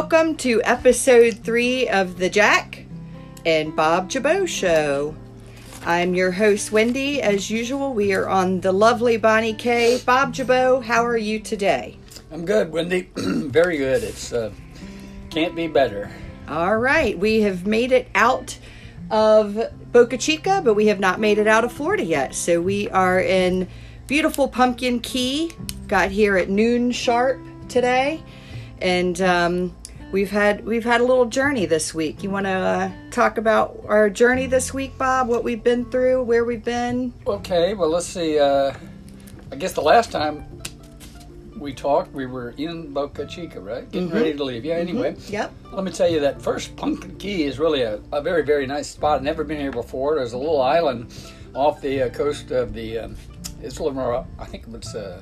welcome to episode three of the Jack and Bob Jabot Show. I'm your host, Wendy. As usual, we are on the lovely Bonnie K. Bob Jabot, how are you today? I'm good, Wendy. Very good. It's uh, can't be better. All right, we have made it out of Boca Chica, but we have not made it out of Florida yet. So we are in beautiful Pumpkin Key. Got here at noon sharp today, and um, we've had we've had a little journey this week. You want to uh, talk about our journey this week, Bob? What we've been through, where we've been? Okay. Well, let's see. Uh, I guess the last time we talked, we were in Boca Chica, right? Getting Mm-hmm. ready to leave. Yeah. Anyway. Yep. Let me tell you that first Pumpkin Key is really a, a very, very nice spot. I've never been here before. There's a little island off the uh, coast of the um, Isla I think it's uh,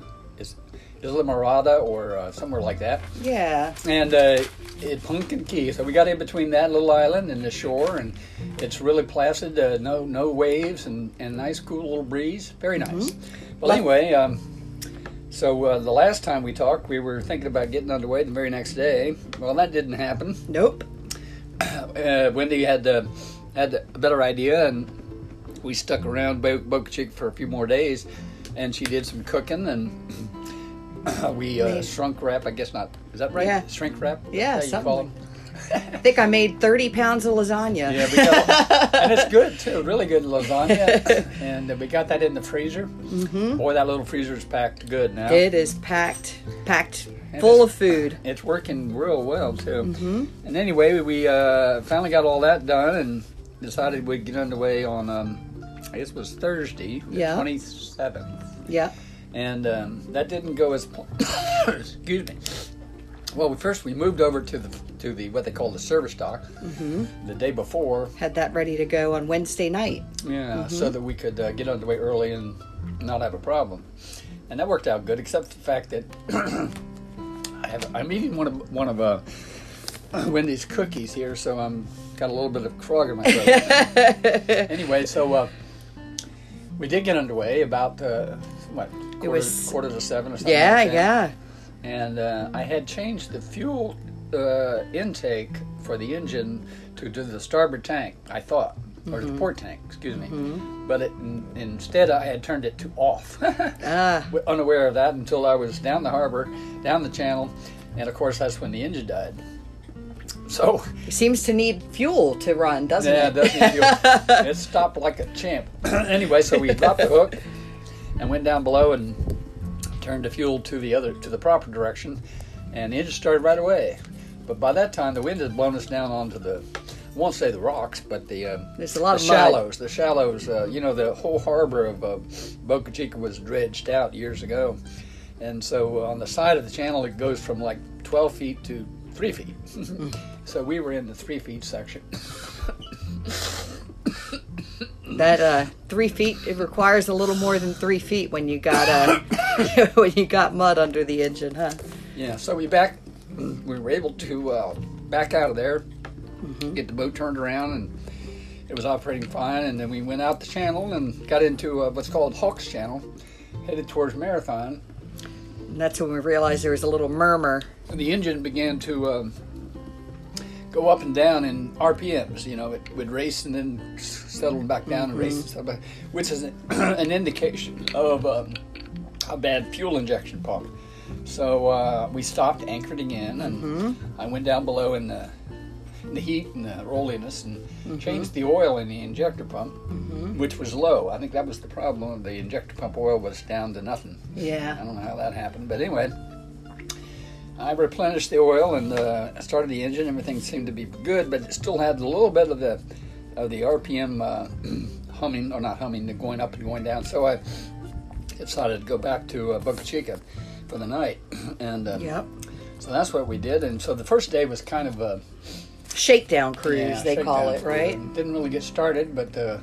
Islamorada or uh, somewhere like that. Yeah. And uh, it Pumpkin Key. So we got in between that little island and the shore, and it's really placid. Uh, no, no waves, and, and nice, cool little breeze. Very nice. Well, anyway, um, so uh, the last time we talked, we were thinking about getting underway the very next day. Well, that didn't happen. Nope. Uh, Wendy had uh, had a better idea, and we stuck around Bo- Boca Chica for a few more days, and she did some cooking, and we uh, shrunk wrap. I guess not. Is that right? Yeah. Shrink wrap. Yeah, How you something call them? I think I made 30 pounds of lasagna. Yeah, we got, and it's good too. Really good lasagna, and uh, we got that in the freezer. Mm-hmm. Boy, that little freezer is packed good now. It is packed, packed And full of food. it's working real well too. Mm-hmm. And anyway, we uh, finally got all that done and decided we'd get underway on. Um, I guess it was Thursday, the Yeah. twenty seventh, Yeah. And um, that didn't go as. pl- Excuse me. Well, first we moved over to the to the what they call the service dock Mm-hmm. the day before, Had that ready to go on Wednesday night. yeah, so that we could uh, get underway early and not have a problem. And that worked out good, except the fact that I have I'm eating one of one of uh, Wendy's cookies here, so I'm got a little bit of frog in my throat. anyway, so uh, we did get underway about uh, what quarter, was- quarter to seven or something. Yeah, like yeah. And uh, I had changed the fuel uh, intake for the engine to, to the starboard tank. I thought, or the port tank, excuse me. But it, in, instead, I had turned it to off. Ah, Unaware of that until I was down the harbor, down the channel, and of course that's when the engine died. So it seems to need fuel to run, doesn't yeah, it? Yeah, it doesn't feel, it stopped like a champ. anyway, so we dropped the hook and went down below and turned the fuel to the other to the proper direction, and the engine started right away. But by that time, the wind had blown us down onto the I won't say the rocks, but the uh, There's a lot the of mud. shallows. The shallows. Uh, you know, the whole harbor of uh, Boca Chica was dredged out years ago, and so uh, on the side of the channel it goes from like 12 feet to three feet. so we were in the three feet section. that uh, three feet it requires a little more than three feet when you got uh, when you got mud under the engine, huh? Yeah, so we back, we were able to uh, back out of there, Mm-hmm. get the boat turned around, and it was operating fine. And then we went out the channel and got into uh, what's called Hawks Channel, headed towards Marathon. And that's when we realized there was a little murmur. And the engine began to um, go up and down in RPMs. You know, it would race and then settle back down and race and stuff, like- which is an indication of um, a bad fuel injection pump. So uh, we stopped, anchored again, and I went down below in the, in the heat and the rolliness and changed the oil in the injector pump, which was low. I think that was the problem. The injector pump oil was down to nothing. Yeah. I don't know how that happened, but anyway, I replenished the oil and uh, started the engine. Everything seemed to be good, but it still had a little bit of the of the RPM uh, humming, or not humming, the going up and going down. So I decided to go back to uh, Boca Chica for the night, and uh, Yep. so that's what we did. And so the first day was kind of a Shakedown cruise, yeah, they call shakedown. it, right? Didn't really get started, but uh,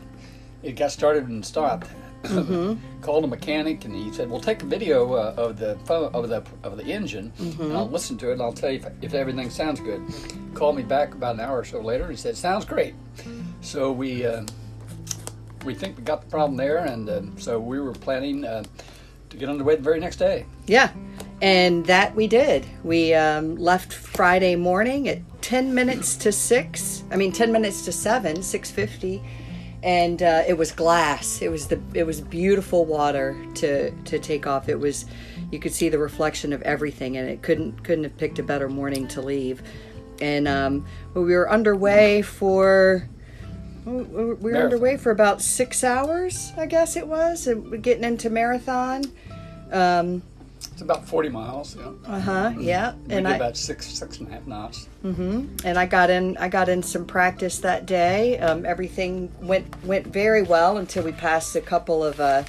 it got started and stopped. Mm-hmm. Called a mechanic, and he said, "Well, take a video uh, of the phone, of the of the engine, Mm-hmm. and I'll listen to it. and I'll tell you if, if everything sounds good." Called me back about an hour or so later. And he said, "Sounds great." So we uh, we think we got the problem there, and uh, so we were planning uh, to get underway the very next day. Yeah. And that we did. We um, left Friday morning at 10 minutes to 6. I mean, 10 minutes to 7, 6.50. And uh, it was glass. It was the it was beautiful water to to take off. It was you could see the reflection of everything, and it couldn't couldn't have picked a better morning to leave. And um, we were underway for we were Marathon. underway for about six hours, I guess it was, and getting into marathon. Um, It's about 40 miles. Yeah. uh huh. Yeah, We and did I about six, six and a half knots. Mm-hmm. And I got in. I got in some practice that day. Um, everything went went very well until we passed a couple of uh,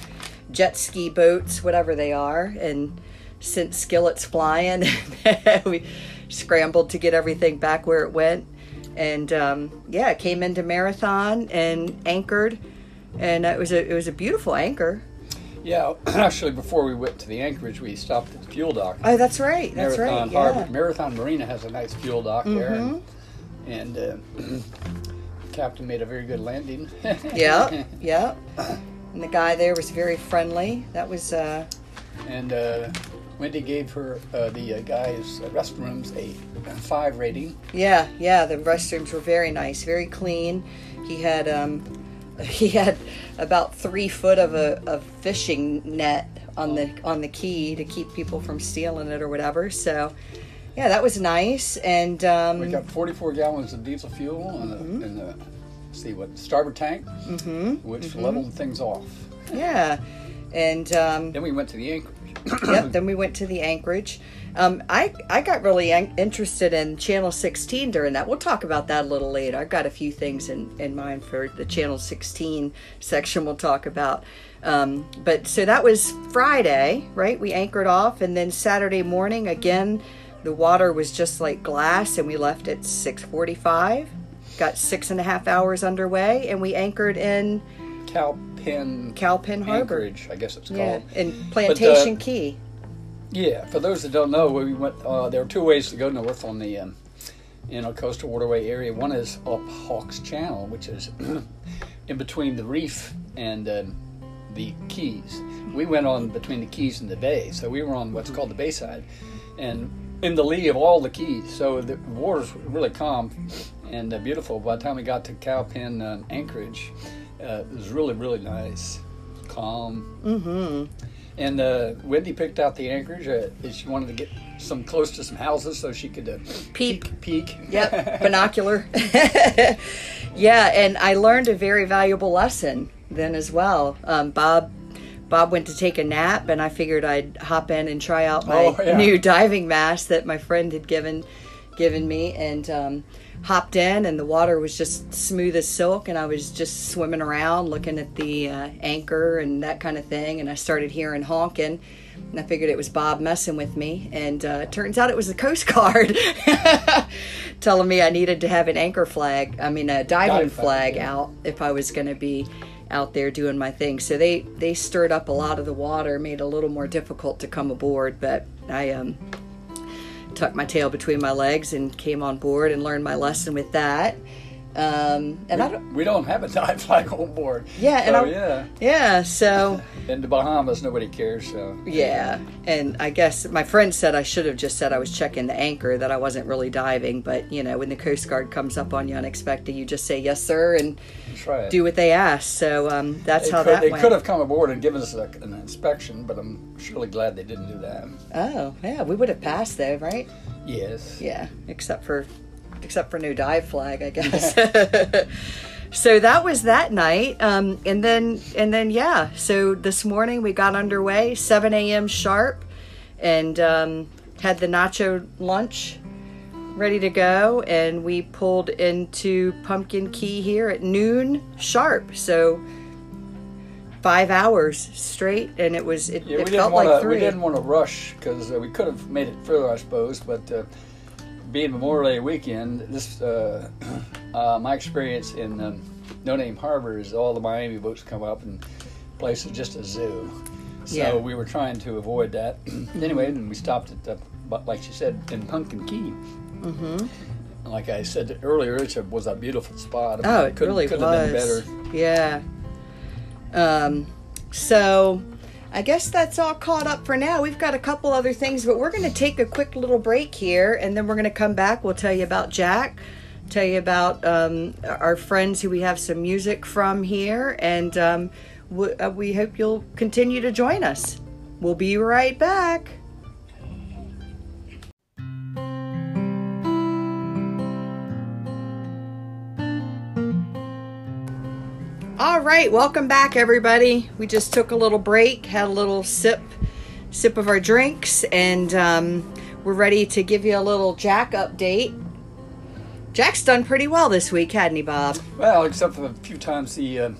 jet ski boats, whatever they are, and sent skillets flying. we scrambled to get everything back where it went, and um, yeah, came into marathon and anchored, and it was a it was a beautiful anchor. Yeah, actually, before we went to the anchorage, we stopped at the fuel dock. Oh, that's right. That's Marathon right. Harbor, Yeah. Mm-hmm. Marathon Marina has a nice fuel dock there, and, and uh, captain made a very good landing. Yeah, yeah. And the guy there was very friendly. That was uh, and uh, Wendy gave her uh, the uh, guys' restrooms a five rating. Yeah, yeah, the restrooms were very nice, very clean. He had um he had about three foot of a of fishing net on the on the key to keep people from stealing it or whatever. So yeah, that was nice. And We um got 44 gallons of diesel fuel in the, Mm-hmm. in the see what starboard tank, mm-hmm. which leveled things off. yeah. And um Then we went to the anchorage. yep. Then we went to the Anchorage. Um, I I got really an- interested in Channel 16 during that. We'll talk about that a little later. I've got a few things in, in mind for the Channel 16 section. We'll talk about. Um, but so that was Friday, right? We anchored off, and then Saturday morning again, the water was just like glass, and we left at 6:45. Got six and a half hours underway, and we anchored in Cowpen Cowpen Harbor. Anchorage, I guess it's Yeah, called. in Plantation uh, Key. Yeah, for those that don't know, we went. Uh, there are two ways to go north on the, um, you know, coastal waterway area. One is up Hawks Channel, which is in between the reef and um, the Keys. We went on between the Keys and the bay, so we were on what's called the Bayside, and in the lee of all the Keys. So the water's really calm and uh, beautiful. By the time we got to Cowpen um, Anchorage, uh, it was really really nice, calm. Mm-hmm. And uh, Wendy picked out the anchorage. Uh, she wanted to get some close to some houses so she could uh, Peep. peek. Yep, binocular. yeah, and I learned a very valuable lesson then as well. Um, Bob, Bob went to take a nap, and I figured I'd hop in and try out my Oh, yeah. new diving mask that my friend had given given me, and um, hopped in, and the water was just smooth as silk, and I was just swimming around looking at the uh, anchor and that kind of thing, and I started hearing honking. And I figured it was Bob messing with me, and uh, turns out it was the Coast Guard telling me I needed to have an anchor flag, I mean a diving flag flag, out if I was going to be out there doing my thing. So they they stirred up a lot of the water, made it a little more difficult to come aboard, but I um tucked my tail between my legs and came on board and learned my lesson with that. Um, and I don't, We don't have a dive flag on board. Yeah, and so, I- yeah. yeah, so In the Bahamas, nobody cares. So yeah, and I guess my friend said I should have just said I was checking the anchor, that I wasn't really diving. But you know, when the Coast Guard comes up on you unexpected, you just say yes, sir, and right. do what they ask. So um, that's they how could, that they went. could have come aboard and given us a, an inspection, but I'm surely glad they didn't do that. Oh, yeah, we would have passed though, right? Yes. Yeah, except for except for no dive flag, I guess. so that was that night, um, and then and then yeah. So this morning we got underway, seven a.m. sharp, and um, had the nacho lunch ready to go, and we pulled into Pumpkin Key here at noon sharp. So. Five hours straight, and it was it, Yeah, it felt want like three. We didn't want to rush because uh, we could have made it further, I suppose. But uh, being Memorial Day weekend, this uh, uh, my experience in um, No Name Harbor is all the Miami boats come up and place is just a zoo. So Yeah. we were trying to avoid that. anyway, and we stopped at, but like she said, in Pumpkin Key. Mm-hmm. Like I said earlier, it was a beautiful spot. Oh, it couldn't, really couldn't was. have been better. Yeah. Um, so, I guess that's all caught up for now. We've got a couple other things, but we're going to take a quick little break here, and then we're going to come back. We'll tell you about Jack, tell you about um, our friends who we have some music from here, and um, we, uh, we hope you'll continue to join us. We'll be right back. All right, welcome back, everybody. We just took a little break, had a little sip, sip of our drinks, and um, we're ready to give you a little Jack update. Jack's done pretty well this week, hadn't he, Bob? Well, except for a few times he uh,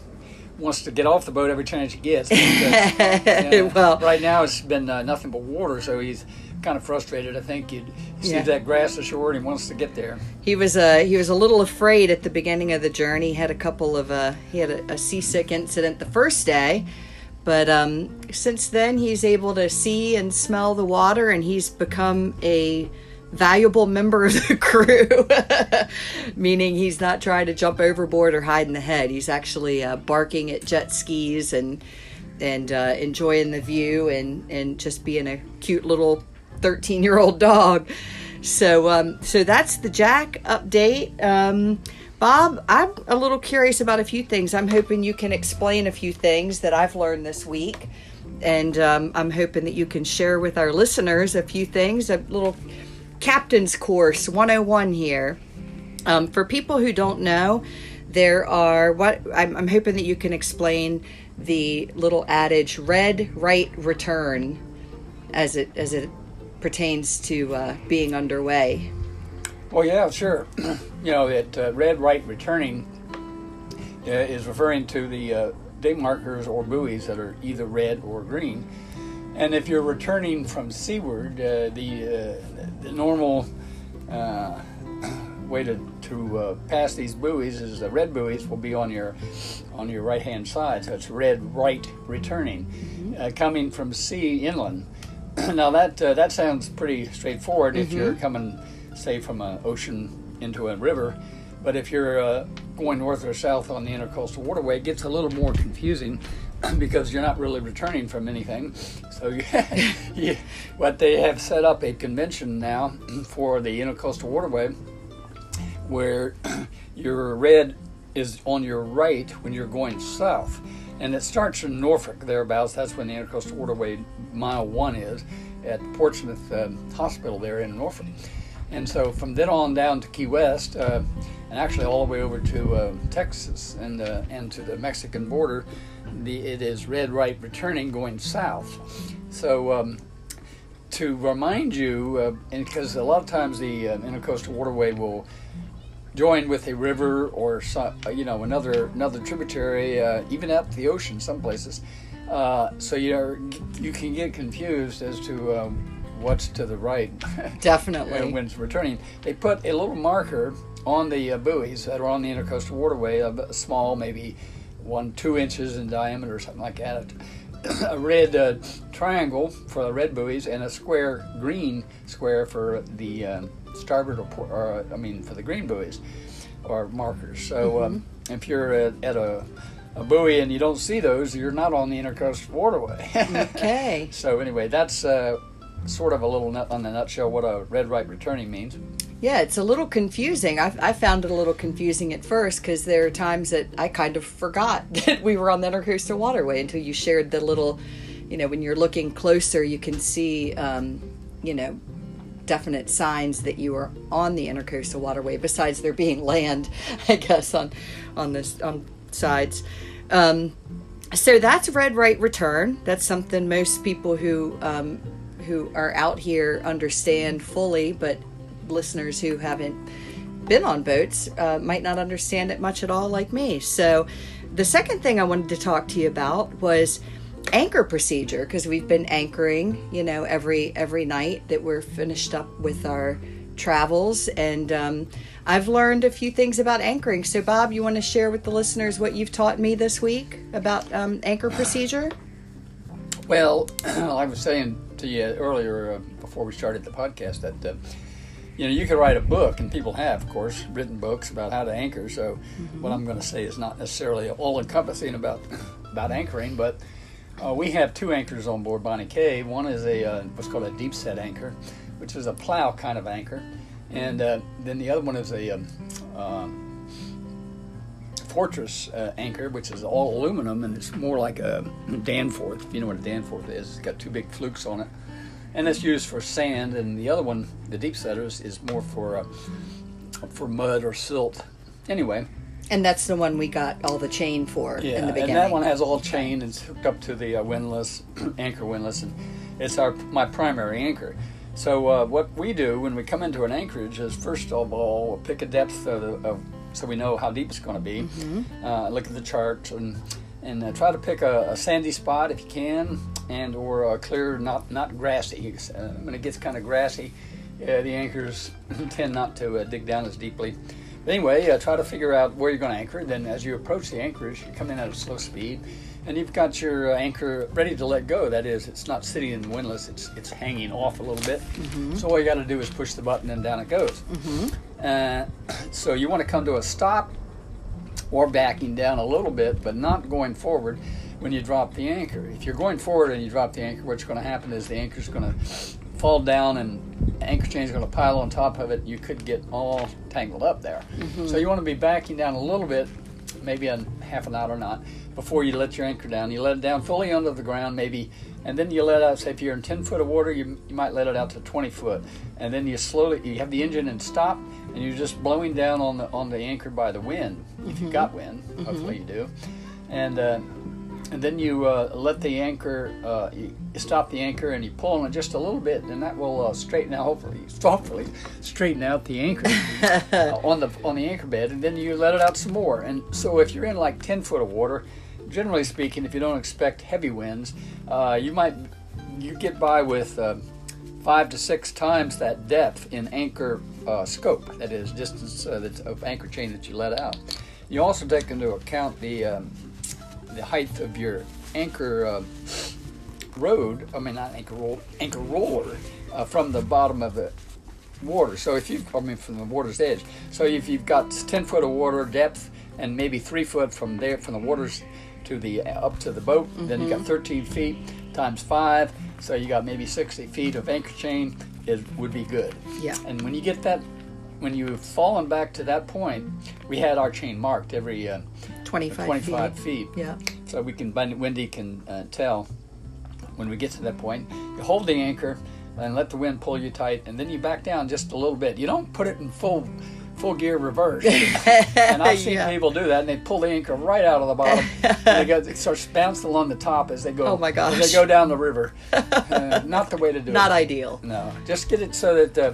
wants to get off the boat every chance he gets. Uh, well, right now it's been uh, nothing but water, so he's kind of frustrated. I think he sees Yeah. that grass ashore and he wants to get there. he was uh, he was a little afraid at the beginning of the journey. He had a couple of uh, he had a, a seasick incident the first day, but um, since then he's able to see and smell the water, and he's become a valuable member of the crew. Meaning he's not trying to jump overboard or hide in the head. He's actually uh, barking at jet skis and and uh, enjoying the view and and just being a cute little 13 year old dog. So um, so that's the Jack update. Um, Bob, I'm a little curious about a few things. I'm hoping you can explain a few things that I've learned this week. And um, I'm hoping that you can share with our listeners a few things, a little captain's course 101 here. Um, for people who don't know, there are what I'm, I'm hoping that you can explain the little adage "red, right, return" as it as it pertains to uh, being underway. Well, yeah, sure. you know, that uh, red right returning uh, is referring to the uh, day markers or buoys that are either red or green. And if you're returning from seaward, uh, the, uh, the normal uh, way to, to uh, pass these buoys is the red buoys will be on your on your right hand side. So it's red right returning, uh, coming from sea inland. now that uh, that sounds pretty straightforward if you're coming, say, from an ocean into a river. But if you're uh, going north or south on the intercoastal waterway, it gets a little more confusing because you're not really returning from anything. So you, you, what they have set up a convention now for the intercoastal waterway where your red is on your right when you're going south. And it starts in Norfolk, thereabouts. That's when the Intercoastal Waterway Mile 1 is at Portsmouth um, Hospital there in Norfolk. And so from then on down to Key West, uh, and actually all the way over to uh, Texas and, uh, and to the Mexican border, the, it is red right returning going south. So um, to remind you, uh, because a lot of times the uh, intercoastal waterway will join with a river or uh, you know another another tributary, uh, even to the ocean, some places. Uh, so you're you can get confused as to um, what's to the right Definitely. when it's returning. They put a little marker on the uh, buoys that are on the intercoastal waterway, a small, maybe one two inches in diameter or something like that. a red uh, triangle for the red buoys and a square green square for the um, starboard or, por- or uh, I mean for the green buoys or markers. So um, if you're at, at a, a buoy and you don't see those, you're not on the intercoastal waterway. Okay. so anyway, that's uh, sort of a little nut on the nutshell what a red right returning means. Yeah, it's a little confusing. I, I found it a little confusing at first because there are times that I kind of forgot that we were on the Intercoastal Waterway until you shared the little, you know, when you're looking closer, you can see, um, you know, definite signs that you are on the Intercoastal Waterway. Besides there being land, I guess on on this on sides. Um, so that's red right return. That's something most people who um, who are out here understand fully, but listeners who haven't been on boats uh, might not understand it much at all, like me. So, the second thing I wanted to talk to you about was anchor procedure because we've been anchoring, you know, every every night that we're finished up with our travels, and um, I've learned a few things about anchoring. So, Bob, you want to share with the listeners what you've taught me this week about um, anchor procedure? Well, I was saying to you earlier uh, before we started the podcast that uh, you know you could write a book, and people have, of course, written books about how to anchor. So what I'm going to say is not necessarily all encompassing about about anchoring, but Uh, we have two anchors on board Bonnie K. One is a uh, what's called a deep set anchor, which is a plow kind of anchor, and uh, then the other one is a um, um, Fortress uh, anchor, which is all aluminum and it's more like a Danforth. If you know what a Danforth is, it's got two big flukes on it, and it's used for sand. And the other one, the deep setters, is more for uh, for mud or silt. Anyway, And that's the one we got all the chain for yeah, in the beginning. and that one has all chain and it's hooked up to the uh, windlass, anchor windlass, and it's our my primary anchor. So uh, what we do when we come into an anchorage is first of all we'll pick a depth of, the, of so we know how deep it's going to be. Mm-hmm. Uh, look at the chart and and uh, try to pick a, a sandy spot if you can, and or a clear, not not grassy. Uh, when it gets kind of grassy, uh, the anchors tend not to uh, dig down as deeply. Anyway, uh, try to figure out where you're going to anchor. Then, as you approach the anchorage, you come in at a slow speed, and you've got your uh, anchor ready to let go. That is, it's not sitting in the windlass; it's it's hanging off a little bit. So all you got to do is push the button, and down it goes. Uh, so you want to come to a stop or backing down a little bit, but not going forward when you drop the anchor. If you're going forward and you drop the anchor, what's going to happen is the anchor's going to fall down and anchor chain's going to pile on top of it. You could get all tangled up there. Mm-hmm. So you want to be backing down a little bit, maybe a half a knot or not, before you let your anchor down. You let it down fully under the ground, maybe, and then you let out. Say if you're in 10 foot of water, you, you might let it out to 20 foot, and then you slowly you have the engine in stop, and you're just blowing down on the on the anchor by the wind. If you've mm-hmm. got wind, hopefully mm-hmm. you do, and. Uh, and then you uh, let the anchor, uh, you stop the anchor and you pull on it just a little bit, and that will uh, straighten out, hopefully, hopefully, straighten out the anchor uh, on the on the anchor bed, and then you let it out some more. And so, if you're in like 10 foot of water, generally speaking, if you don't expect heavy winds, uh, you might you get by with uh, five to six times that depth in anchor uh, scope, that is distance uh, that's of anchor chain that you let out. You also take into account the um, the height of your anchor uh, road. I mean, not anchor roll, anchor roller uh, from the bottom of the water. So if you, I mean, from the water's edge. So if you've got 10 foot of water depth and maybe three foot from there, from the waters to the up to the boat, then you got 13 feet times five. So you got maybe 60 feet of anchor chain. Is would be good. Yeah. And when you get that, when you've fallen back to that point, we had our chain marked every. Uh, 25, 25 feet. feet. Yeah. So we can, Wendy can uh, tell when we get to that point. You hold the anchor and let the wind pull you tight, and then you back down just a little bit. You don't put it in full full gear reverse. and I've seen Yeah. people do that, and they pull the anchor right out of the bottom. and they go, it starts bouncing along the top as they go. Oh my As gosh. they go down the river. Uh, not the way to do Not it. Not ideal. No, just get it so that uh,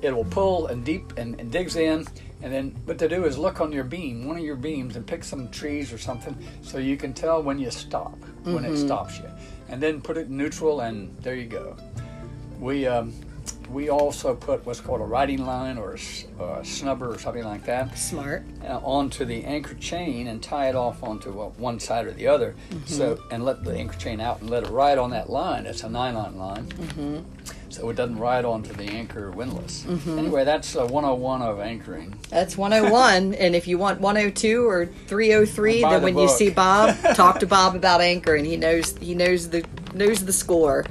it will pull and deep and, and digs in. And then what to do is look on your beam, one of your beams, and pick some trees or something so you can tell when you stop, when it stops you. And then put it in neutral, and there you go. We um, we also put what's called a riding line or a, or a snubber or something like that Smart. uh, onto the anchor chain and tie it off onto uh, one side or the other. So and let the anchor chain out and let it ride on that line. It's a nylon line, so it doesn't ride onto the anchor windlass. Anyway, that's uh, 101 of anchoring. That's 101. and if you want 102 or 303, Buy then the when you see Bob, talk to Bob about anchoring. He knows he knows the knows the score.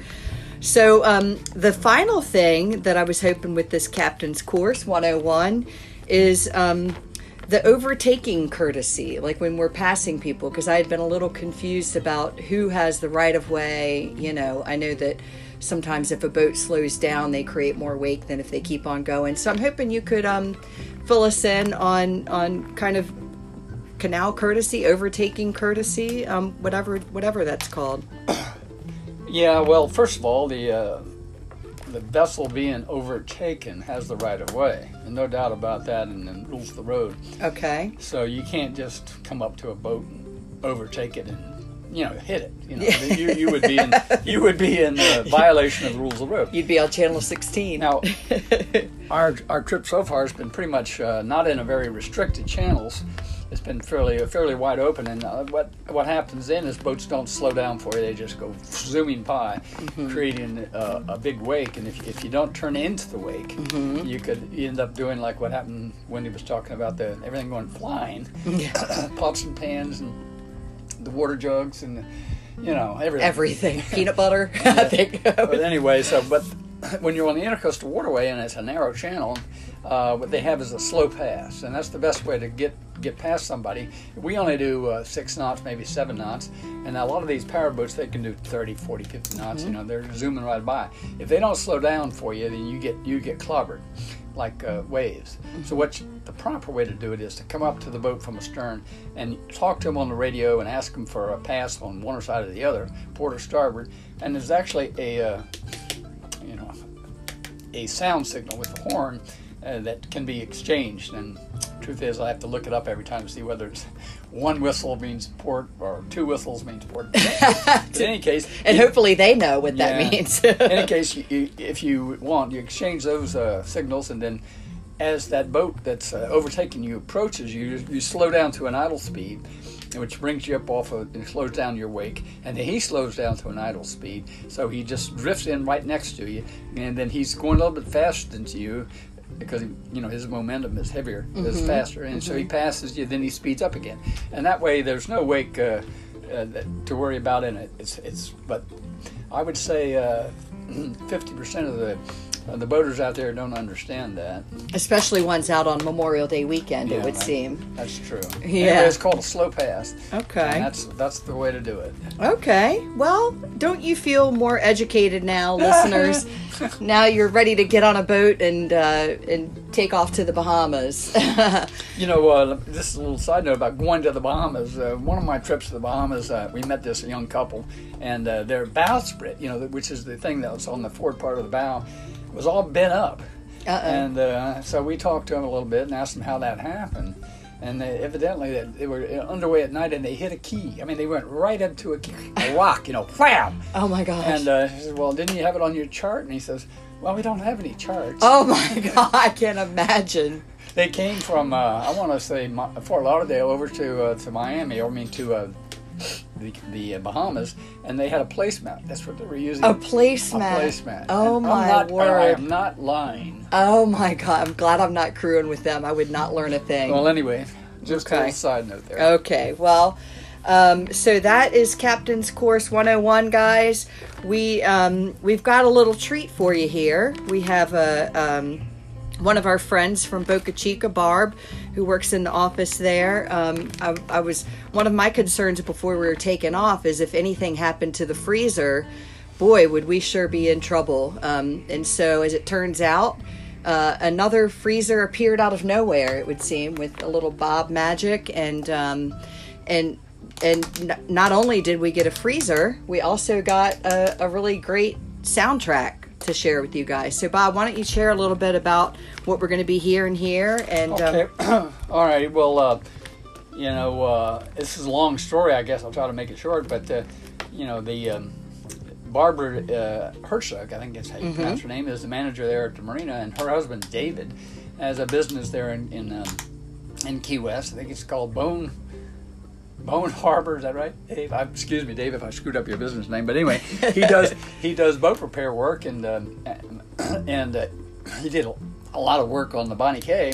So um, the final thing that I was hoping with this captain's course 101 is um, the overtaking courtesy, like when we're passing people, because I had been a little confused about who has the right of way. You know, I know that sometimes if a boat slows down, they create more wake than if they keep on going. So I'm hoping you could um, fill us in on on kind of canal courtesy, overtaking courtesy, um, whatever whatever that's called. Yeah, well, first of all, the uh, the vessel being overtaken has the right of way, and no doubt about that, and the rules the road. Okay. So you can't just come up to a boat and overtake it and you know hit it. You know, you, you would be in you would be in uh, violation of the rules of the road. You'd be on channel 16. Now, our our trip so far has been pretty much uh, not in a very restricted channels. It's been fairly fairly wide open, and uh, what what happens then is boats don't slow down for you; they just go zooming by, creating uh, a big wake. And if, if you don't turn into the wake, you could end up doing like what happened when he was talking about the everything going flying, pots and pans and the water jugs and you know, everything. Everything. Peanut butter. I think. But anyway, so but when you're on the intercoastal waterway and it's a narrow channel, uh, what they have is a slow pass, and that's the best way to get get past somebody. We only do uh, six knots, maybe seven knots, and a lot of these power boats they can do 30, 40, 50 knots. You know, they're zooming right by. If they don't slow down for you, then you get you get clobbered like uh, waves. So what you- the proper way to do it is to come up to the boat from astern and talk to them on the radio and ask them for a pass on one side or the other, port or starboard. And there's actually a uh, you know a sound signal with the horn uh, that can be exchanged. And truth is, I have to look it up every time to see whether it's one whistle means port or two whistles means port. in any case, and hopefully they know what that means. In any case, you, you, if you want, you exchange those uh, signals, and then as that boat that's uh, overtaking you approaches you, you slow down to an idle speed, which brings you up off of and slows down your wake, and then he slows down to an idle speed, so he just drifts in right next to you, and then he's going a little bit faster than you. Because you know his momentum is heavier, is faster, and so he passes you. Then he speeds up again, and that way there's no wake uh, uh, to worry about in it. It's it's but I would say uh, fifty percent of the of the boaters out there don't understand that. Especially ones out on Memorial Day weekend, it would that- seem. That's true. Yeah. Anyway, it's called a slow pass. Okay. And that's that's the way to do it. Okay. Well, don't you feel more educated now, listeners? now you're ready to get on a boat and uh, and take off to the Bahamas. You know, uh, this is a little side note about going to the Bahamas. Uh, one of my trips to the Bahamas, uh, we met this young couple, and uh, their bowsprit, you know, which is the thing that was on the forward part of the bow, was all bent up. Uh-oh. And uh, so we talked to them a little bit and asked them how that happened. And they, evidently, they, they were underway at night and they hit a key. I mean, they went right into a, key, a rock, you know, wham! oh my gosh. And uh, he said, "Well, didn't you have it on your chart?" And he says, "Well, we don't have any charts." oh my god, I can't imagine. They came from uh, I want to say Fort Lauderdale over to uh, to Miami, or I mean to uh, the, the Bahamas, and they had a placemat. That's what they were using. A placemat. A placemat. Oh And my I'm not, I am not lying. Oh my god, I'm glad I'm not crewing with them. I would not learn a thing. Well, anyway, just a Okay. little side note there. Okay, well, um, so that is Captain's Course 101, guys. We um, we've got a little treat for you here. We have a um, one of our friends from Boca Chica, Barb, who works in the office there. Um, I, I was one of my concerns before we were taken off is if anything happened to the freezer, boy, would we sure be in trouble. Um, and so, as it turns out. Uh, another freezer appeared out of nowhere. It would seem with a little Bob magic, and um, and and n- not only did we get a freezer, we also got a, a really great soundtrack to share with you guys. So, Bob, why don't you share a little bit about what we're going to be hearing here? And Okay. um, All right. Well, uh, you know, uh, this is a long story. I guess I'll try to make it short. But uh, you know, the um, Barbara uh, Herzog, I think that's how you pronounce her name, is the manager there at the marina, and her husband David has a business there in in, um, in Key West. I think it's called Bone. Bone Harbor, is that right, Dave? I, excuse me, Dave, if I screwed up your business name. But anyway, he does he does boat repair work, and um, and uh, he did a lot of work on the Bonnie K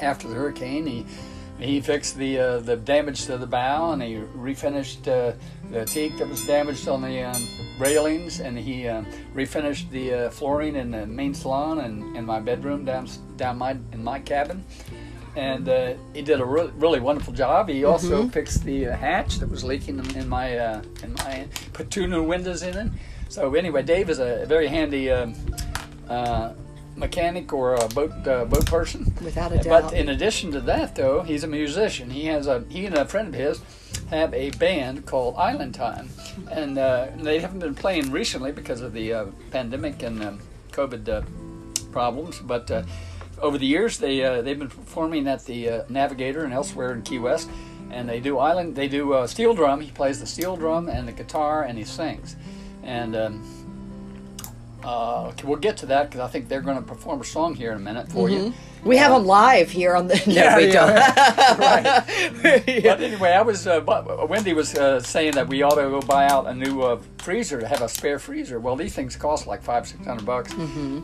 after the hurricane. He he fixed the uh, the damage to the bow, and he refinished uh, the teak that was damaged on the um, railings, and he um, refinished the uh, flooring in the main salon and in my bedroom down down my in my cabin. And uh, he did a really, really wonderful job. He also fixed the uh, hatch that was leaking in, in my uh, in my put two new windows in it. So anyway, Dave is a very handy um, uh, mechanic or a boat uh, boat person. Without a doubt. But in addition to that, though, he's a musician. He has a he and a friend of his have a band called Island Time, and uh, they haven't been playing recently because of the uh, pandemic and um, COVID uh, problems. But uh, over the years, they uh, they've been performing at the uh, Navigator and elsewhere in Key West, and they do island. They do uh, steel drum. He plays the steel drum and the guitar, and he sings, and. Um, uh, okay, we'll get to that because I think they're going to perform a song here in a minute for you. we have them live here on the. No, Yeah, we yeah, don't. But anyway, I was uh, Wendy was uh, saying that we ought to go buy out a new uh, freezer to have a spare freezer. Well, these things cost like five six hundred bucks,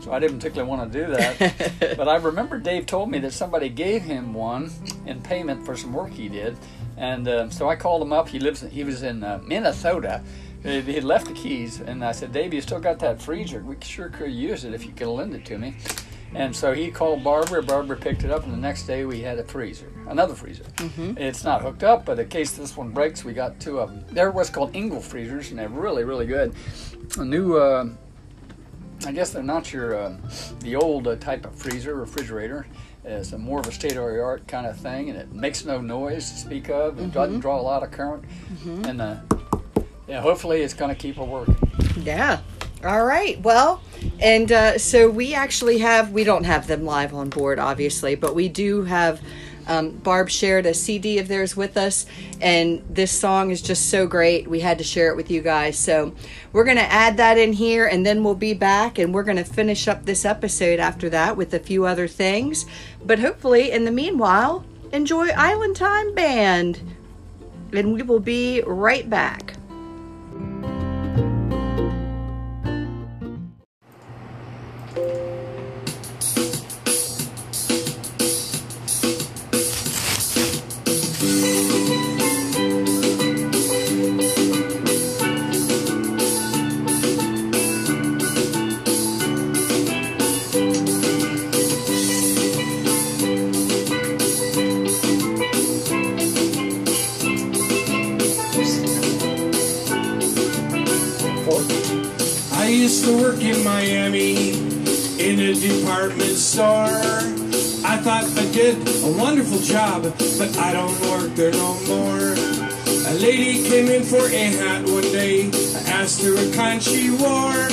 so I didn't particularly want to do that. but I remember Dave told me that somebody gave him one in payment for some work he did, And uh, so I called him up. He lives. He was in uh, Minnesota. He left the keys, and I said, "Dave, you still got that freezer? We sure could use it if you could lend it to me." And so he called Barbara. Barbara picked it up, and the next day we had a freezer, another freezer. It's not hooked up, but in case this one breaks, we got two of them. They're what's called Engel freezers, and they're really, really good. A new, uh, I guess they're not your uh, the old uh, type of freezer refrigerator. It's a more of a state of the art kind of thing, and it makes no noise to speak of. It doesn't draw a lot of current, and uh, yeah, hopefully it's going to keep it working. Yeah. All right. Well, and uh, so we actually have, we don't have them live on board, obviously, but we do have. Um, Barb shared a CD of theirs with us, and this song is just so great. We had to share it with you guys. So we're going to add that in here, and then we'll be back, and we're going to finish up this episode after that with a few other things. But hopefully, in the meanwhile, enjoy Island Time Band. And we will be right back. I used to work in Miami in a department store. I thought I did a wonderful job, but I don't work there no more. A lady came in for a hat one day. I asked her what kind she wore.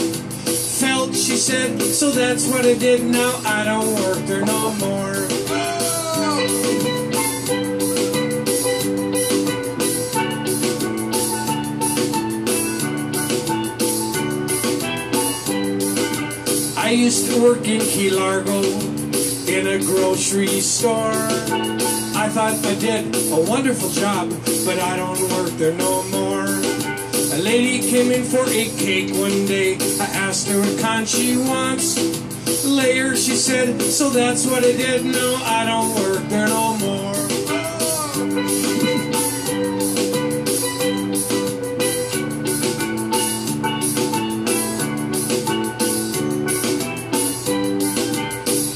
Felt, she said, so that's what I did. Now I don't work there no more. I used to work in Key Largo in a grocery store. I thought I did a wonderful job, but I don't work there no more. A lady came in for a cake one day. I asked her what kind she wants. Later she said, so that's what I did. No, I don't work there no more.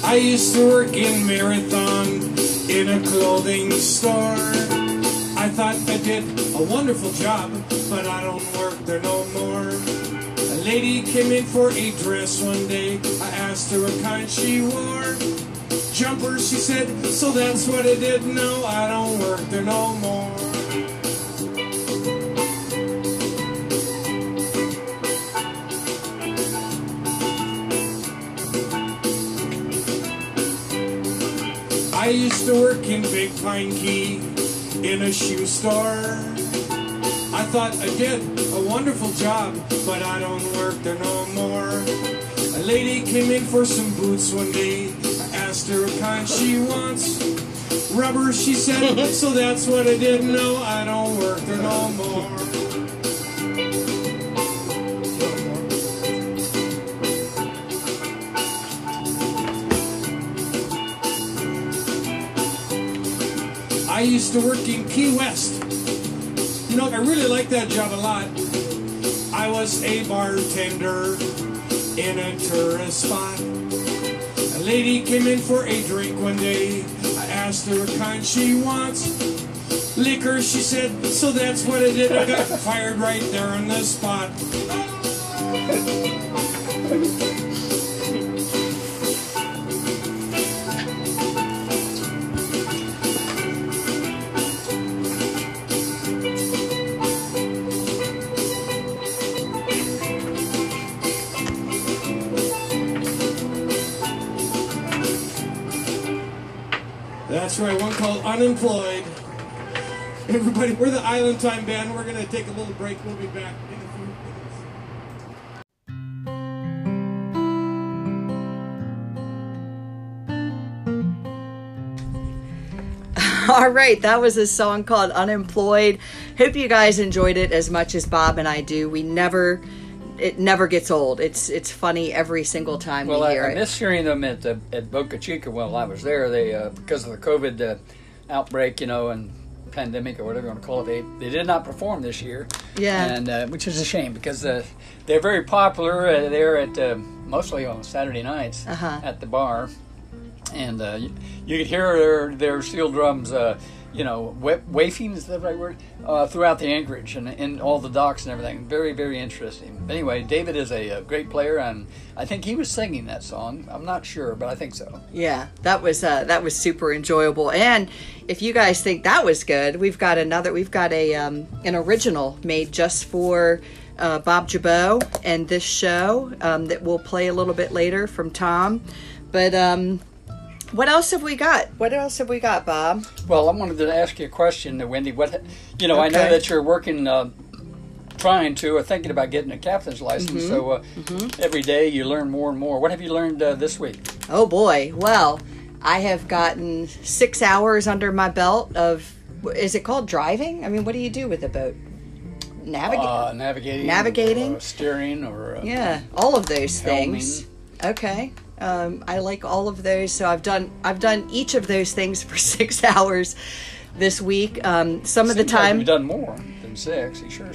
I used to work in Marathon in a clothing store. I thought I did a wonderful job, but I don't work there no more. A lady came in for a dress one day. I asked her what kind she wore. Jumper, she said, so that's what I did. No, I don't work there no more. I used to work in Big Pine Key in a shoe store. I thought I did a wonderful job, but I don't work there no more. A lady came in for some boots one day. I asked her what kind she wants. Rubber, she said, so that's what I did. No, I don't work there no more. Used to work in Key West. You know, I really liked that job a lot. I was a bartender in a tourist spot. A lady came in for a drink one day. I asked her what kind she wants. Liquor, she said, so that's what I did. I got fired right there on the spot. That's right, one called Unemployed. Everybody, we're the Island Time Band. We're going to take a little break. We'll be back in a few minutes. All right, that was a song called Unemployed. Hope you guys enjoyed it as much as Bob and I do. We never it never gets old. It's it's funny every single time Well, we I, hear I it. miss hearing them at uh, at Boca Chica while I was there. They uh, because of the COVID uh, outbreak, you know, and pandemic or whatever you want to call it, they, they did not perform this year. Yeah. And uh, which is a shame because uh, they're very popular. Uh, they're at uh, mostly on Saturday nights Uh-huh. at the bar, and uh, you, you could hear their their steel drums. You know, wa- wafing is the right word? Uh, throughout the anchorage and in all the docks and everything. Very, very interesting. Anyway, David is a, a great player, and I think he was singing that song. I'm not sure, but I think so. Yeah, that was uh, that was super enjoyable. And if you guys think that was good, we've got another. We've got a um, an original made just for uh, Bob Jabot and this show um, that we'll play a little bit later from Tom. But um, what else have we got? What else have we got, Bob? Well, I wanted to ask you a question, uh, Wendy. What, you know, I know that you're working, uh, trying to, or thinking about getting a captain's license. Mm-hmm. So uh, every day you learn more and more. What have you learned uh, this week? Oh boy. Well, I have gotten six hours under my belt of. Is it called driving? I mean, what do you do with a boat? Navigate. Uh, navigating, Navigating? or, steering, or uh, Yeah, all of those Helming. things. Okay. Um, I like all of those. So I've done I've done each of those things for six hours this week. Um, some of the seems like time, you've done more than six. He sure?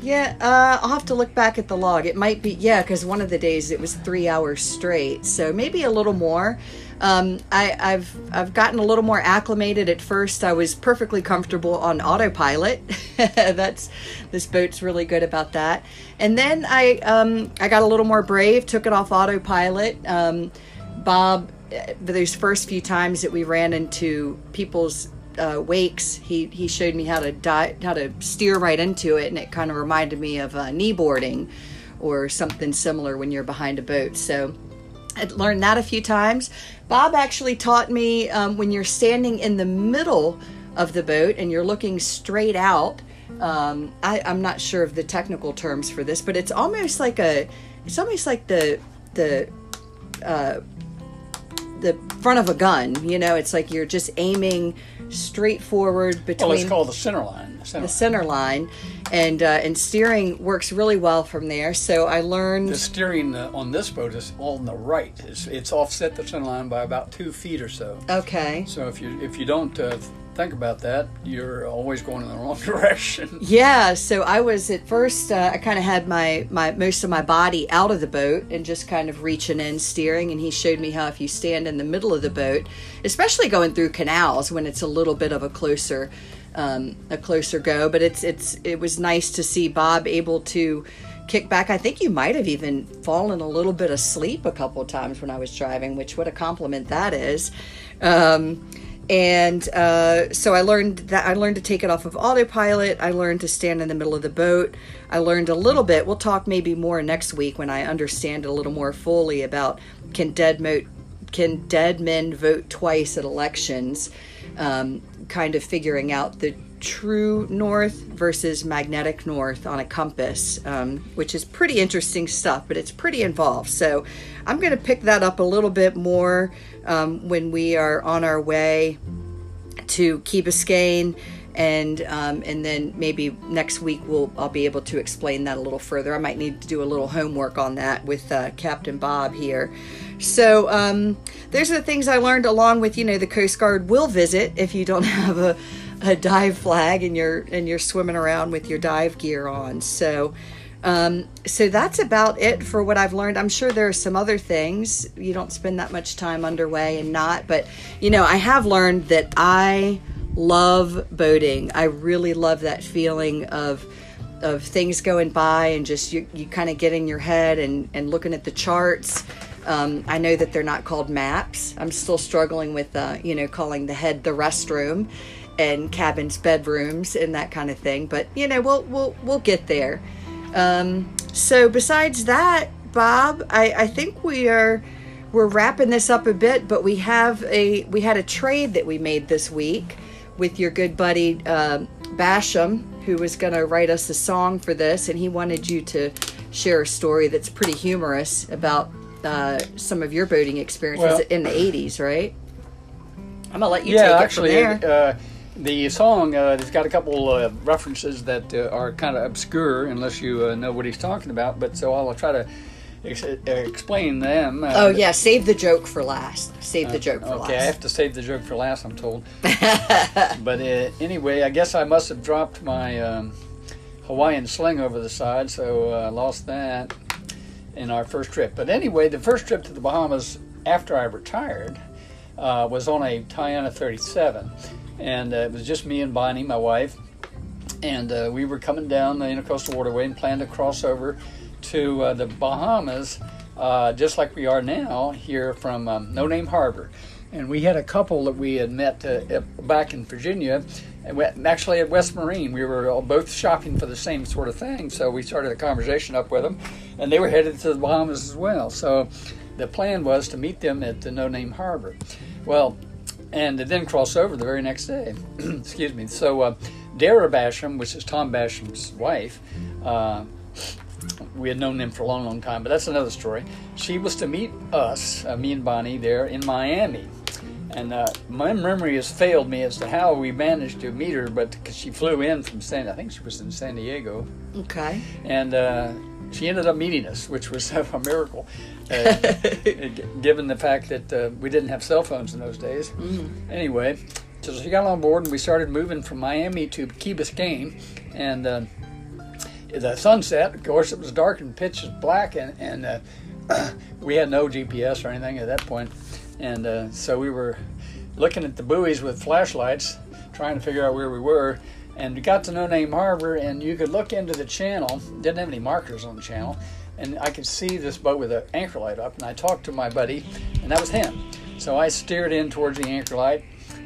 yeah. Uh, I'll have to look back at the log. It might be yeah, because one of the days it was three hours straight. So maybe a little more. Um, I, I've I've gotten a little more acclimated. At first, I was perfectly comfortable on autopilot. That's this boat's really good about that. And then I um, I got a little more brave. Took it off autopilot. Um, Bob, uh, those first few times that we ran into people's uh, wakes, he he showed me how to how to steer right into it, and it kind of reminded me of uh, kneeboarding or something similar when you're behind a boat. So. I'd learned that a few times. Bob actually taught me um, when you're standing in the middle of the boat and you're looking straight out. Um, I, I'm not sure of the technical terms for this, but it's almost like a, it's almost like the the uh, the front of a gun. You know, it's like you're just aiming straight forward between Well, it's called the center line. The center, the center line, and uh, and steering works really well from there. So I learned. The steering uh, on this boat is on the right. It's, it's offset the center line by about two feet or so. okay. So if you if you don't uh, think about that, you're always going in the wrong direction. Yeah, so I was at first. Uh, I kind of had my my most of my body out of the boat and just kind of reaching in, steering. And he showed me how if you stand in the middle of the boat, especially going through canals when it's a little bit of a closer um, a closer go. But it's it's it was nice to see Bob able to kick back. I think you might have even fallen a little bit asleep a couple times when I was driving, which what a compliment that is. Um, and uh, so I learned that I learned to take it off of autopilot. I learned to stand in the middle of the boat. I learned a little bit. We'll talk maybe more next week when I understand a little more fully about can dead mo- can dead men vote twice at elections. Um, kind of figuring out the true north versus magnetic north on a compass, um, which is pretty interesting stuff, but it's pretty involved. So I'm going to pick that up a little bit more um, when we are on our way to Key Biscayne. And um, and then maybe next week we'll I'll be able to explain that a little further. I might need to do a little homework on that with uh, Captain Bob here. So um, those are the things I learned along with you know the Coast Guard will visit if you don't have a, a dive flag and you're and you're swimming around with your dive gear on. So um, so that's about it for what I've learned. I'm sure there are some other things. You don't spend that much time underway and not, but you know, I have learned that I love boating. I really love that feeling of of things going by and just you, you kind of get in your head and, and looking at the charts. Um, I know that they're not called maps. I'm still struggling with, uh, you know, calling the head the restroom and cabins bedrooms and that kind of thing. But you know, we'll we'll we'll get there. Um, so besides that, Bob, I, I think we are we're wrapping this up a bit, but we have a we had a trade that we made this week with your good buddy uh, Basham, who was going to write us a song for this, and he wanted you to share a story that's pretty humorous about uh, some of your boating experiences Well- in the '80s, right? I'm gonna let you yeah, take actually, it from there. uh, the song uh, has got a couple uh, references that uh, are kind of obscure unless you uh, know what he's talking about. But so I'll try to ex- explain them. Uh, Oh yeah, save the joke for last. Save the joke for last. Okay, I have to save the joke for last. I'm told. but uh, anyway, I guess I must have dropped my um, Hawaiian sling over the side, so uh, I lost that in our first trip. But anyway, the first trip to the Bahamas after I retired uh, was on a Tayana 37, and uh, it was just me and Bonnie, my wife, and uh, we were coming down the Intercoastal Waterway and planned to cross over to uh, the Bahamas, uh, just like we are now here from um, No Name Harbor. And we had a couple that we had met uh, back in Virginia, actually at West Marine. We were both shopping for the same sort of thing, so we started a conversation up with them, and they were headed to the Bahamas as well. So the plan was to meet them at the No Name Harbor. Well, and then cross over the very next day. Excuse me. So uh, Dara Basham, which is Tom Basham's wife, uh, we had known them for a long, long time, but that's another story. She was to meet us, uh, me and Bonnie, there in Miami. And uh, my memory has failed me as to how we managed to meet her, but because she flew in from San, I think she was in San Diego, Okay. and uh, she ended up meeting us, which was a miracle, uh, given the fact that uh, we didn't have cell phones in those days. Anyway, so she got on board, and we started moving from Miami to Key Biscayne, and uh, the sunset. Of course, it was dark and pitch black, and, and uh, we had no GPS or anything at that point, and uh, so we were looking at the buoys with flashlights, trying to figure out where we were. And we got to No Name Harbor, and you could look into the channel. Didn't have any markers on the channel, and I could see this boat with an anchor light up. And I talked to my buddy, and that was him. So I steered in towards the anchor light,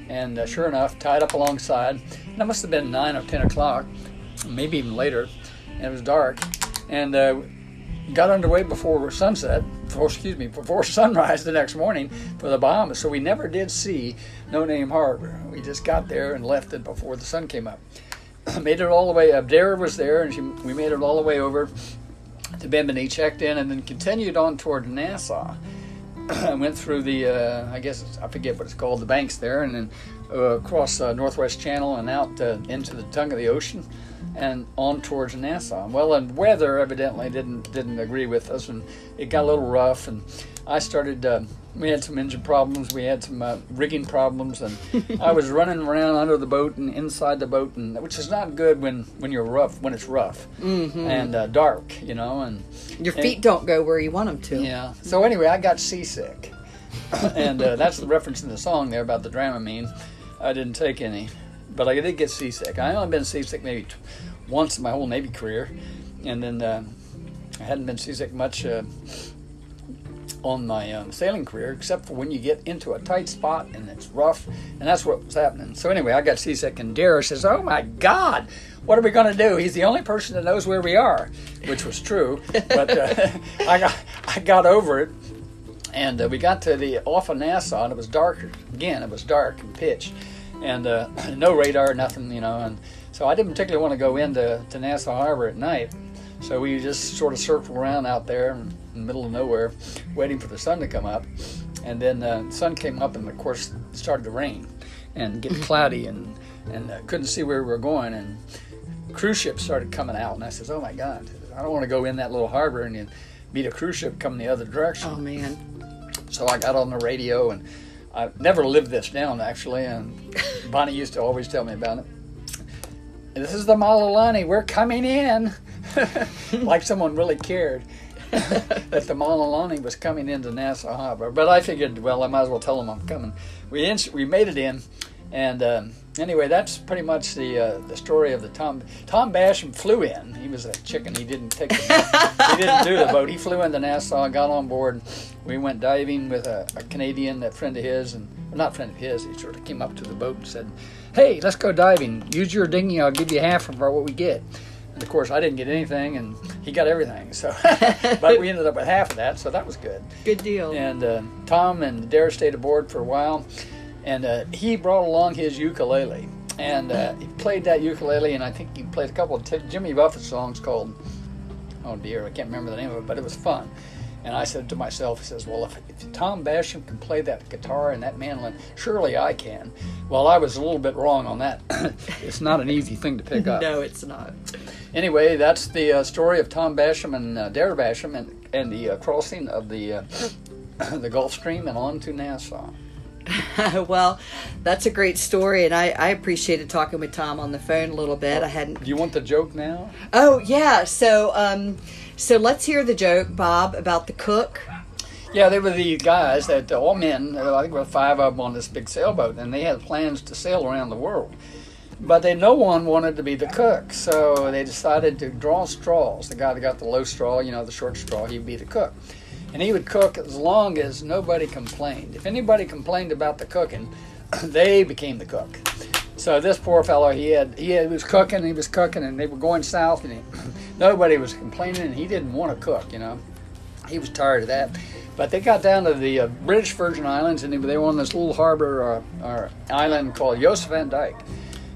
and uh, sure enough, tied up alongside. And it must have been nine or ten o'clock, maybe even later, and it was dark. And uh, got underway before sunset, before, excuse me, before sunrise the next morning for the Bahamas. So we never did see No Name Harbor. We just got there and left it before the sun came up. made it all the way up. Dara was there, and she, we made it all the way over to Bimini, checked in, and then continued on toward Nassau. I went through the, uh, I guess I forget what it's called, the banks there, and then uh, across uh, Northwest Channel and out uh, into the tongue of the ocean, and on towards Nassau. Well, and weather evidently didn't didn't agree with us, and it got a little rough. And I started. We had some engine problems. We had some uh, rigging problems, and I was running around under the boat and inside the boat, and which is not good when when you're rough when it's rough and uh, dark, you know, and Your feet don't go where you want them to. yeah. So anyway, I got seasick, and uh, that's the reference in the song there about the Dramamine. I didn't take any, but I did get seasick. I only been seasick maybe t- once in my whole Navy career, and then uh, I hadn't been seasick much uh, on my um, sailing career, except for when you get into a tight spot and it's rough, and that's what was happening. So anyway, I got seasick, and Dara says, "Oh my God, what are we going to do?" He's the only person that knows where we are, which was true, but uh, I got I got over it, and uh, we got to the off of Nassau, and it was dark again. It was dark and pitch, and uh, no radar, nothing, you know, and so I didn't particularly want to go into to Nassau Harbor at night. So we just sort of circled around out there in the middle of nowhere, waiting for the sun to come up. And then uh, the sun came up, and of course, started to rain and get cloudy, and and uh, couldn't see where we were going. And cruise ships started coming out, and I says, "Oh my God, I don't want to go in that little harbor and meet a cruise ship coming the other direction." Oh man. So I got on the radio, and I never lived this down actually. And Bonnie used to always tell me about it. This is the Malalani. We're coming in, like someone really cared that the Malalani was coming into Nassau Harbor. But I figured, well, I might as well tell them I'm coming. We in, we made it in, and um, anyway, that's pretty much the uh, the story of the Tom Tom Basham flew in. He was a chicken. He didn't take the, he didn't do the boat. He flew into Nassau, got on board. We went diving with a, a Canadian, a friend of his, and well, not friend of his. He sort of came up to the boat and said, "Hey, let's go diving. Use your dinghy. I'll give you half of what we get." And of course, I didn't get anything, and he got everything. So, but we ended up with half of that, so that was good. Good deal. And uh, Tom and Dare stayed aboard for a while, and uh, he brought along his ukulele, and uh, he played that ukulele, and I think he played a couple of t- Jimmy Buffett songs called, oh dear, I can't remember the name of it, but it was fun. And I said to myself, he says, well, if, if Tom Basham can play that guitar and that mandolin, surely I can. Well, I was a little bit wrong on that. it's not an easy thing to pick up. No, it's not. Anyway, that's the uh, story of Tom Basham and uh, Basham and, and the uh, crossing of the uh, the Gulf Stream and on to Nassau. well, that's a great story, and I, I appreciated talking with Tom on the phone a little bit. I hadn't. Do you want the joke now? Oh yeah, so um, so let's hear the joke, Bob, about the cook. Yeah, they were the guys that all men. uh, I think there were five of them on this big sailboat, and they had plans to sail around the world. But they, no one wanted to be the cook, so they decided to draw straws. The guy that got the low straw, you know, the short straw, he'd be the cook. And he would cook as long as nobody complained. If anybody complained about the cooking, they became the cook. So this poor fellow, he had he, had, he was cooking, he was cooking, and they were going south, and he, nobody was complaining, and he didn't want to cook, you know. He was tired of that. But they got down to the uh, British Virgin Islands, and they were on this little harbor uh, or island called Jost Van Dyke.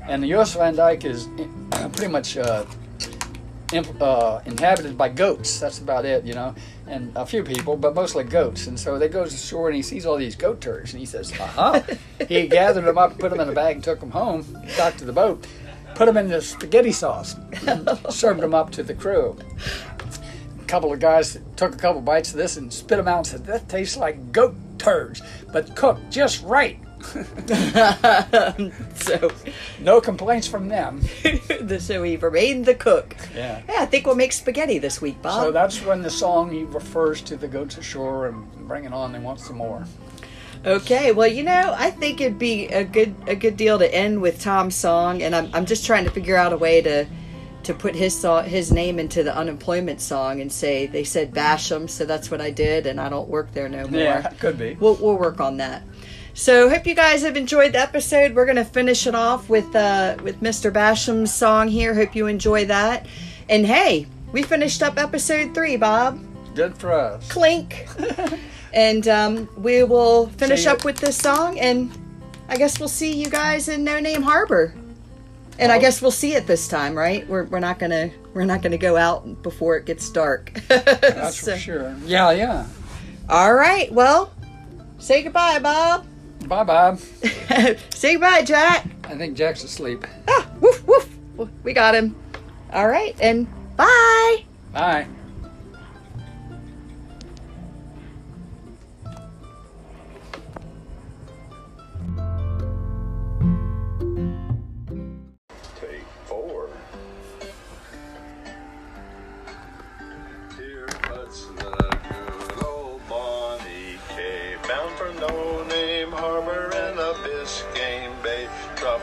And the Jost Van Dyke is pretty much uh, uh, inhabited by goats. That's about it, you know, and a few people, but mostly goats. And so they goes to shore and he sees all these goat turds, and he says, uh huh. he gathered them up, put them in a bag, and took them home, got to the boat, put them in the spaghetti sauce, served them up to the crew. A couple of guys took a couple bites of this and spit them out and said, "That tastes like goat turds, but cooked just right." So, No complaints from them. so he remained the cook. Yeah. Yeah, I think we'll make spaghetti this week, Bob. So that's when the song he refers to the goats ashore and bring it on. They want some more. Okay, well, you know, I think it'd be a good a good deal to end with Tom's song, and I'm I'm just trying to figure out a way to to put his song his name into the unemployment song and say they said Basham, so that's what I did, and I don't work there no more. Yeah, could be. We'll we'll work on that. So hope you guys have enjoyed the episode. We're gonna finish it off with uh with Mr. Basham's song here. Hope you enjoy that. And hey, we finished up episode three, Bob Good for us. clink. and um, we will finish up with this song, and I guess we'll see you guys in No Name Harbor. And I guess we'll see it this time, right? We're, we're not gonna we're not gonna go out before it gets dark. That's So- for sure. Yeah, yeah. All right. Well, say goodbye, Bob. Bye bye. say goodbye, Jack. I think Jack's asleep. Ah, woof woof. We got him. All right, and bye. Bye.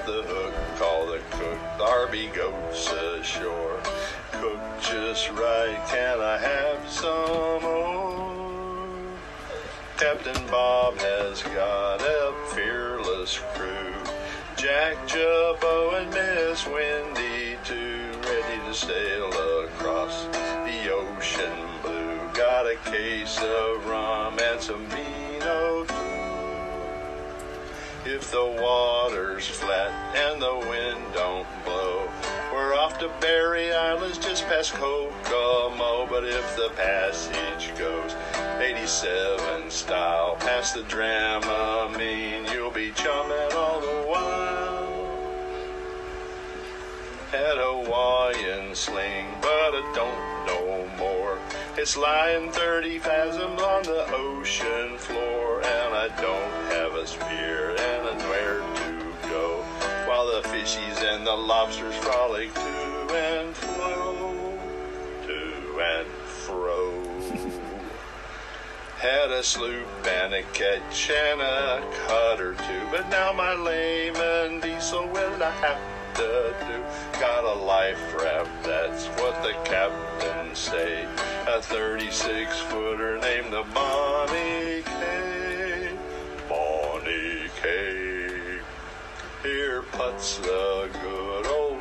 The hook, call the cook. Darby goes ashore. Cook just right, can I have some more? Captain Bob has got a fearless crew. Jack Jabbo and Miss Wendy too, ready to sail across the ocean blue. Got a case of rum and some vino. If the water's flat and the wind don't blow, we're off to Berry Islands just past Kokomo. But if the passage goes 87 style past the Dramamine, you'll be chumming all the while. Had a Hawaiian sling, but I don't know more. It's lying 30 fathoms on the ocean floor, and I don't have a spear and a nowhere to go. While the fishies and the lobsters frolic to and fro, to and fro. Had a sloop and a ketch and a cutter too, but now my Lehman diesel will I have to do. Got a life raft, that's what the captain say. A 36 footer named the Bonnie K. Bonnie K. Here puts the good old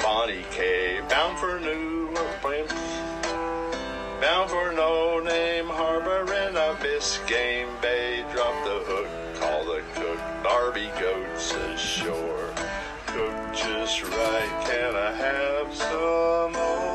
Bonnie K. Bound for New Orleans. Bound for no name harbor in a Biscayne Bay. Drop the hook, call the cook. Darby goats ashore cooked just right. Can I have some more?